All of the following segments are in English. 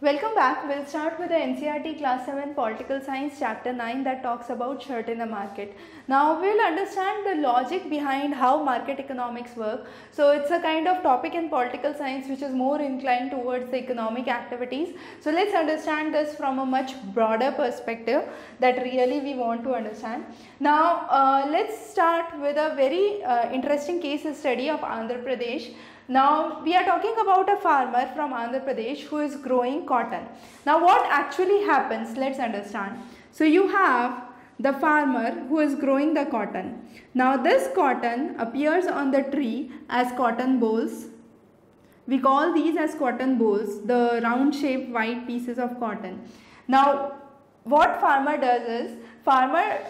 Welcome back. We'll start with the NCERT Class 7 Political Science Chapter 9 that talks about shirt in the market. Now we'll understand the logic behind how market economics work. So it's a kind of topic in political science which is more inclined towards the economic activities. So let's understand this from a much broader perspective that really we want to understand. Now uh, let's start with a very uh, interesting case study of Andhra Pradesh. Now we are talking about a farmer from Andhra Pradesh who is growing cotton. Now what actually happens? Let's understand. So you have the farmer who is growing the cotton. Now this cotton appears on the tree as cotton bolls. We call these as cotton bolls, the round shaped white pieces of cotton. Now what farmer does is farmer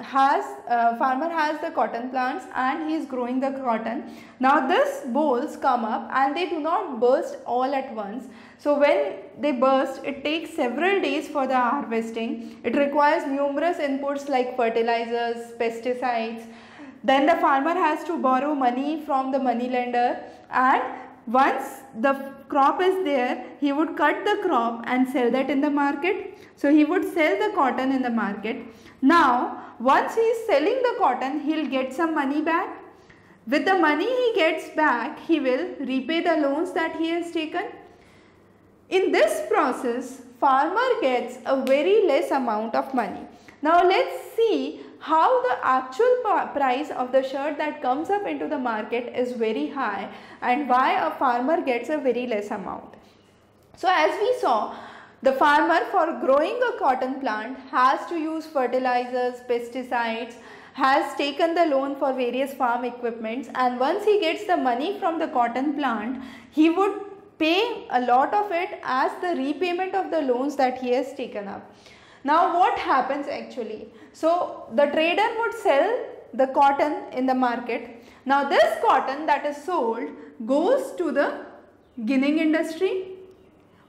has uh, farmer has the cotton plants and he is growing the cotton. Now this bolls come up and they do not burst all at once. So when they burst it takes several days for the harvesting. It requires numerous inputs like fertilizers pesticides. Then the farmer has to borrow money from the money lender and once the crop is there he would cut the crop and sell that in the market. So he would sell the cotton in the market now once he is selling the cotton, he will get some money back. With the money he gets back, he will repay the loans that he has taken. In this process, farmer gets a very less amount of money. Now let's see how the actual price of the shirt that comes up into the market is very high and why a farmer gets a very less amount. So as we saw, the farmer for growing a cotton plant has to use fertilizers, pesticides, has taken the loan for various farm equipments and once he gets the money from the cotton plant, he would pay a lot of it as the repayment of the loans that he has taken up. Now what happens actually? So the trader would sell the cotton in the market. Now this cotton that is sold goes to the ginning industry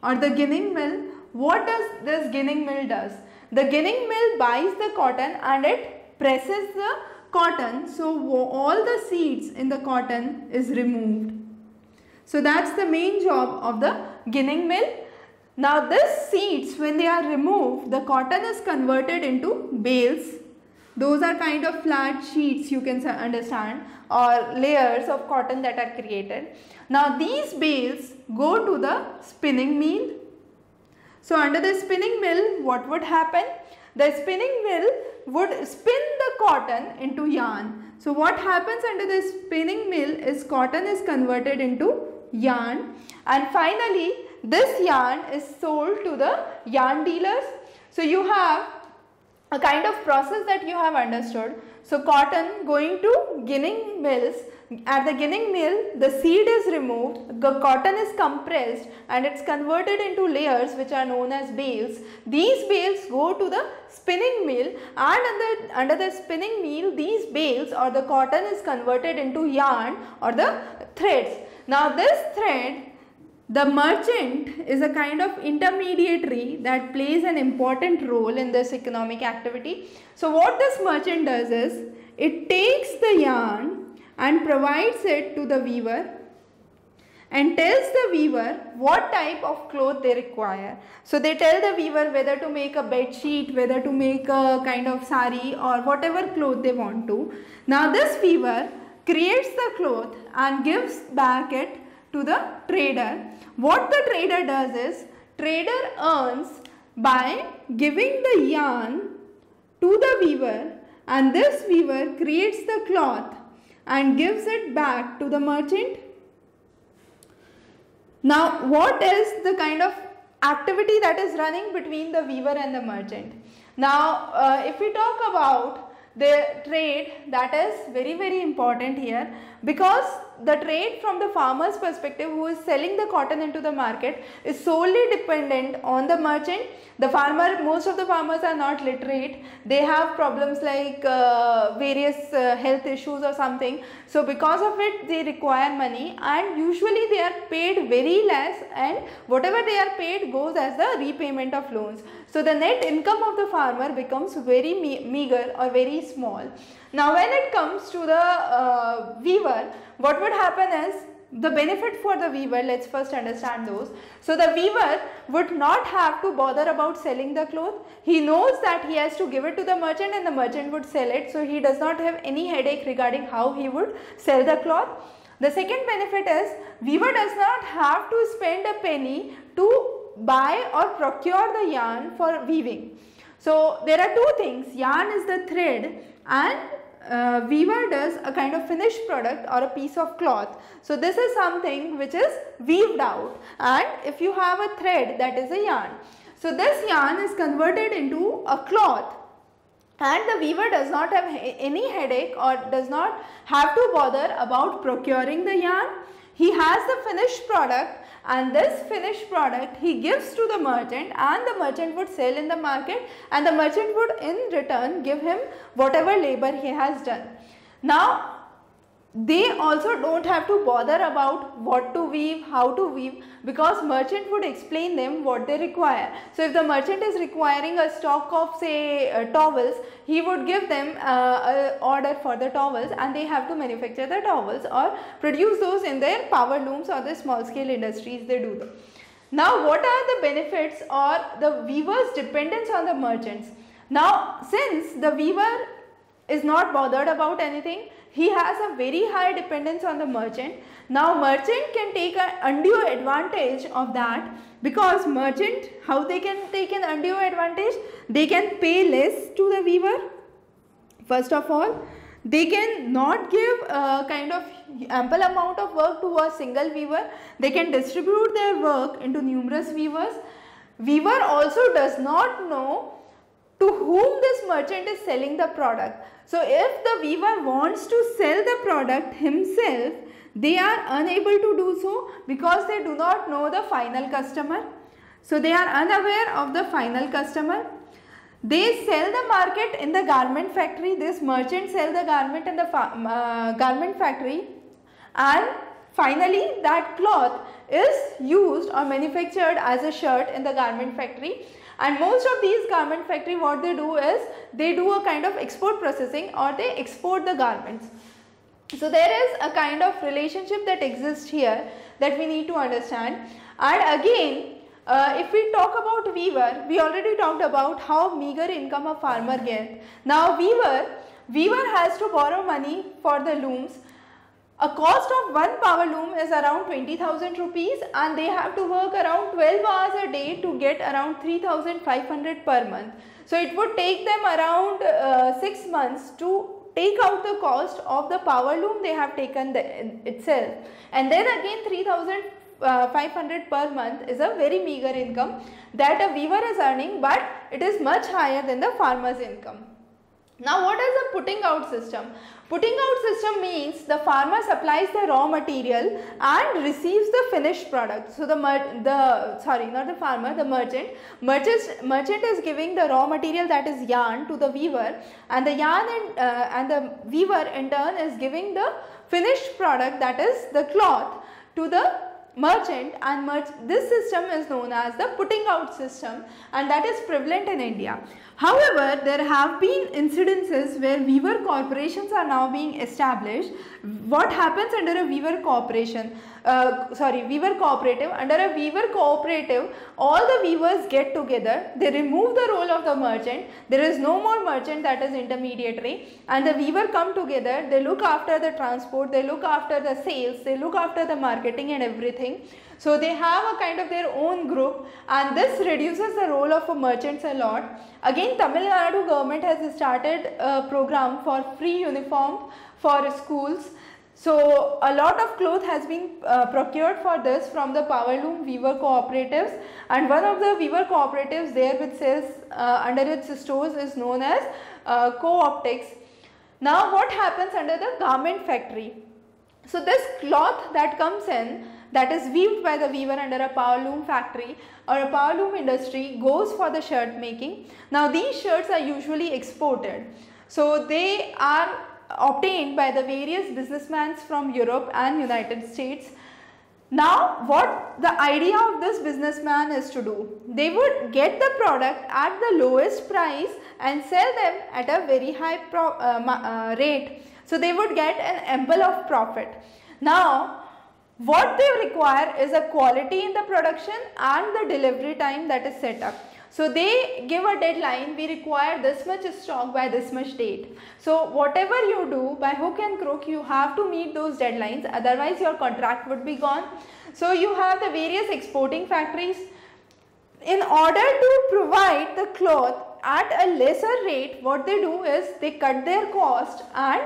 or the ginning mill what does this ginning mill does? The ginning mill buys the cotton and it presses the cotton so all the seeds in the cotton is removed. So that's the main job of the ginning mill. Now this seeds when they are removed the cotton is converted into bales. Those are kind of flat sheets you can understand or layers of cotton that are created. Now these bales go to the spinning mill so under the spinning mill, what would happen? The spinning mill would spin the cotton into yarn. So what happens under the spinning mill is cotton is converted into yarn and finally this yarn is sold to the yarn dealers. So you have a kind of process that you have understood. So cotton going to ginning mills at the ginning mill, the seed is removed, the cotton is compressed and it's converted into layers which are known as bales. These bales go to the spinning mill and under, under the spinning mill, these bales or the cotton is converted into yarn or the threads. Now this thread the merchant is a kind of intermediary that plays an important role in this economic activity. So what this merchant does is, it takes the yarn and provides it to the weaver and tells the weaver what type of cloth they require. So they tell the weaver whether to make a bed sheet, whether to make a kind of sari or whatever cloth they want to. Now this weaver creates the cloth and gives back it to the trader. What the trader does is, trader earns by giving the yarn to the weaver and this weaver creates the cloth and gives it back to the merchant. Now what is the kind of activity that is running between the weaver and the merchant? Now uh, if we talk about the trade that is very very important here because the trade from the farmer's perspective who is selling the cotton into the market is solely dependent on the merchant. The farmer, most of the farmers are not literate. They have problems like uh, various uh, health issues or something. So because of it they require money and usually they are paid very less and whatever they are paid goes as the repayment of loans. So the net income of the farmer becomes very me meager or very small. Now when it comes to the uh, weaver, what would happen is the benefit for the weaver, let's first understand those. So the weaver would not have to bother about selling the cloth. He knows that he has to give it to the merchant and the merchant would sell it. So he does not have any headache regarding how he would sell the cloth. The second benefit is weaver does not have to spend a penny to buy or procure the yarn for weaving. So there are two things yarn is the thread and uh, weaver does a kind of finished product or a piece of cloth. So this is something which is weaved out and if you have a thread that is a yarn. So this yarn is converted into a cloth and the weaver does not have any headache or does not have to bother about procuring the yarn. He has the finished product and this finished product he gives to the merchant and the merchant would sell in the market and the merchant would in return give him whatever labor he has done. Now they also don't have to bother about what to weave, how to weave because merchant would explain them what they require. So if the merchant is requiring a stock of say uh, towels, he would give them uh, order for the towels and they have to manufacture the towels or produce those in their power looms or the small scale industries they do them. Now what are the benefits or the weaver's dependence on the merchants? Now since the weaver is not bothered about anything, he has a very high dependence on the merchant. Now merchant can take an undue advantage of that because merchant how they can take an undue advantage? They can pay less to the weaver first of all. They can not give a kind of ample amount of work to a single weaver. They can distribute their work into numerous weavers. Weaver also does not know to whom this merchant is selling the product. So if the weaver wants to sell the product himself, they are unable to do so because they do not know the final customer. So they are unaware of the final customer. They sell the market in the garment factory. This merchant sell the garment in the uh, garment factory and finally that cloth is used or manufactured as a shirt in the garment factory and most of these garment factory what they do is they do a kind of export processing or they export the garments. So there is a kind of relationship that exists here that we need to understand and again uh, if we talk about weaver, we already talked about how meager income a farmer gets. Now weaver, weaver has to borrow money for the looms a cost of one power loom is around 20,000 rupees and they have to work around 12 hours a day to get around 3,500 per month. So it would take them around uh, 6 months to take out the cost of the power loom they have taken the, itself and then again 3500 per month is a very meager income that a weaver is earning but it is much higher than the farmer's income. Now what is a putting out system? Putting out system means the farmer supplies the raw material and receives the finished product. So the the sorry not the farmer the merchant merchant merchant is giving the raw material that is yarn to the weaver and the yarn uh, and the weaver in turn is giving the finished product that is the cloth to the merchant and merch this system is known as the putting out system and that is prevalent in India. However, there have been incidences where weaver corporations are now being established. What happens under a weaver corporation? Uh, sorry, weaver cooperative. Under a weaver cooperative, all the weavers get together. They remove the role of the merchant. There is no more merchant that is intermediary and the weaver come together. They look after the transport. They look after the sales. They look after the marketing and everything. So they have a kind of their own group and this reduces the role of merchants a lot. Again Tamil Nadu government has started a program for free uniform for schools. So a lot of cloth has been uh, procured for this from the Powerloom Weaver Cooperatives and one of the Weaver Cooperatives there which sells uh, under its stores is known as uh, Co-optex. Now what happens under the garment factory? So this cloth that comes in that is weaved by the weaver under a power loom factory or a power loom industry goes for the shirt making. Now these shirts are usually exported. So they are obtained by the various businessmen from Europe and United States. Now what the idea of this businessman is to do? They would get the product at the lowest price and sell them at a very high uh, uh, rate. So they would get an ample of profit. Now what they require is a quality in the production and the delivery time that is set up. So they give a deadline, we require this much stock by this much date. So whatever you do by hook and crook, you have to meet those deadlines, otherwise your contract would be gone. So you have the various exporting factories. In order to provide the cloth at a lesser rate, what they do is they cut their cost and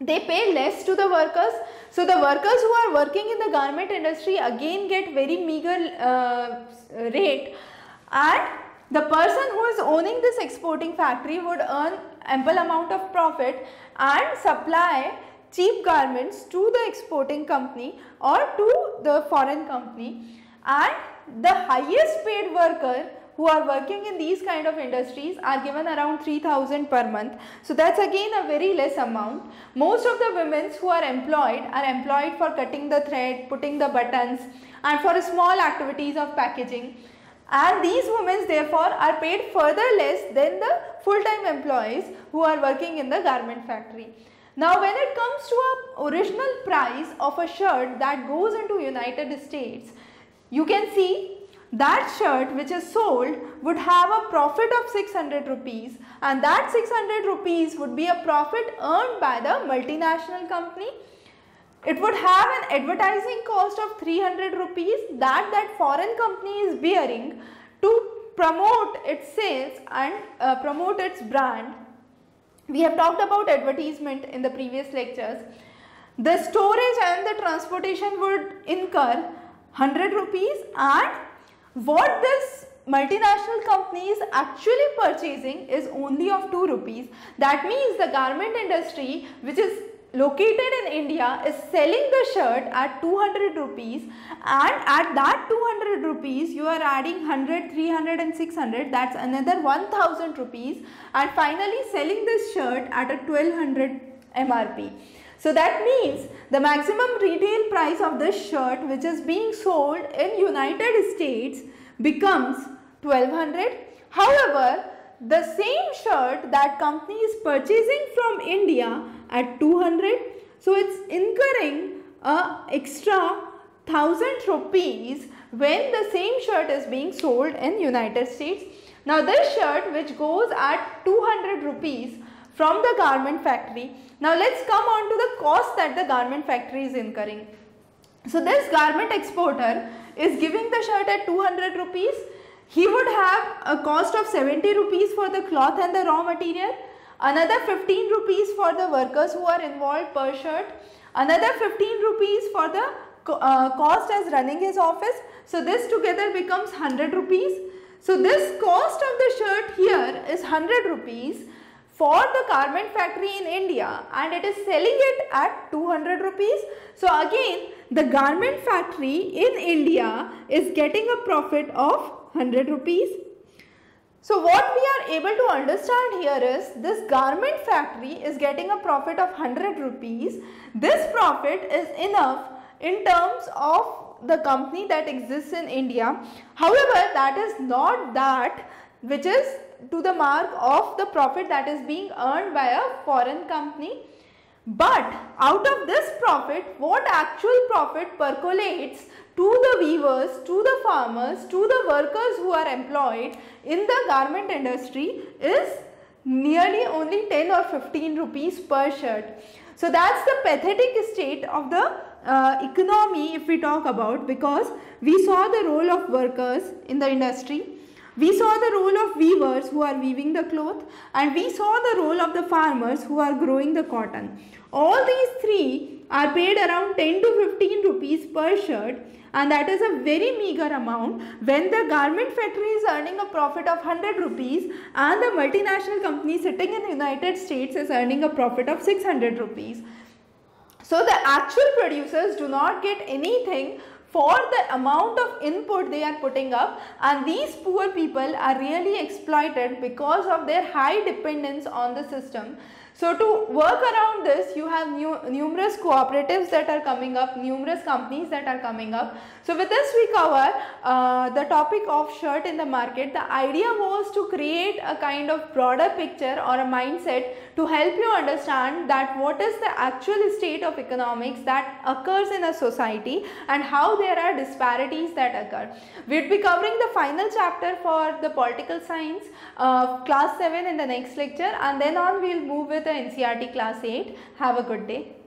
they pay less to the workers. So the workers who are working in the garment industry again get very meager uh, rate and the person who is owning this exporting factory would earn ample amount of profit and supply cheap garments to the exporting company or to the foreign company and the highest paid worker who are working in these kind of industries are given around 3000 per month. So that's again a very less amount. Most of the women who are employed are employed for cutting the thread, putting the buttons and for small activities of packaging and these women therefore are paid further less than the full-time employees who are working in the garment factory. Now when it comes to a original price of a shirt that goes into United States, you can see that shirt which is sold would have a profit of 600 rupees and that 600 rupees would be a profit earned by the multinational company. It would have an advertising cost of 300 rupees that that foreign company is bearing to promote its sales and uh, promote its brand. We have talked about advertisement in the previous lectures. The storage and the transportation would incur 100 rupees and what this multinational company is actually purchasing is only of 2 rupees. That means the garment industry which is located in India is selling the shirt at 200 rupees and at that 200 rupees you are adding 100, 300 and 600 that's another 1000 rupees and finally selling this shirt at a 1200 MRP. So that means the maximum retail price of this shirt which is being sold in United States becomes 1200. However, the same shirt that company is purchasing from India at 200. So it's incurring a extra 1000 rupees when the same shirt is being sold in United States. Now this shirt which goes at 200 rupees from the garment factory now let's come on to the cost that the garment factory is incurring. So this garment exporter is giving the shirt at 200 rupees. He would have a cost of 70 rupees for the cloth and the raw material. Another 15 rupees for the workers who are involved per shirt. Another 15 rupees for the uh, cost as running his office. So this together becomes 100 rupees. So this cost of the shirt here is 100 rupees for the garment factory in India and it is selling it at 200 rupees. So again the garment factory in India is getting a profit of 100 rupees. So what we are able to understand here is this garment factory is getting a profit of 100 rupees. This profit is enough in terms of the company that exists in India. However, that is not that which is to the mark of the profit that is being earned by a foreign company. But out of this profit, what actual profit percolates to the weavers, to the farmers, to the workers who are employed in the garment industry is nearly only 10 or 15 rupees per shirt. So that's the pathetic state of the uh, economy if we talk about because we saw the role of workers in the industry we saw the role of weavers who are weaving the cloth and we saw the role of the farmers who are growing the cotton. All these three are paid around 10 to 15 rupees per shirt and that is a very meager amount when the garment factory is earning a profit of 100 rupees and the multinational company sitting in the United States is earning a profit of 600 rupees. So the actual producers do not get anything for the amount of input they are putting up and these poor people are really exploited because of their high dependence on the system. So to work around this, you have new, numerous cooperatives that are coming up, numerous companies that are coming up. So with this we cover uh, the topic of shirt in the market. The idea was to create a kind of broader picture or a mindset to help you understand that what is the actual state of economics that occurs in a society and how there are disparities that occur. We'll be covering the final chapter for the political science uh, class 7 in the next lecture and then on we'll move with the NCERT class 8. Have a good day.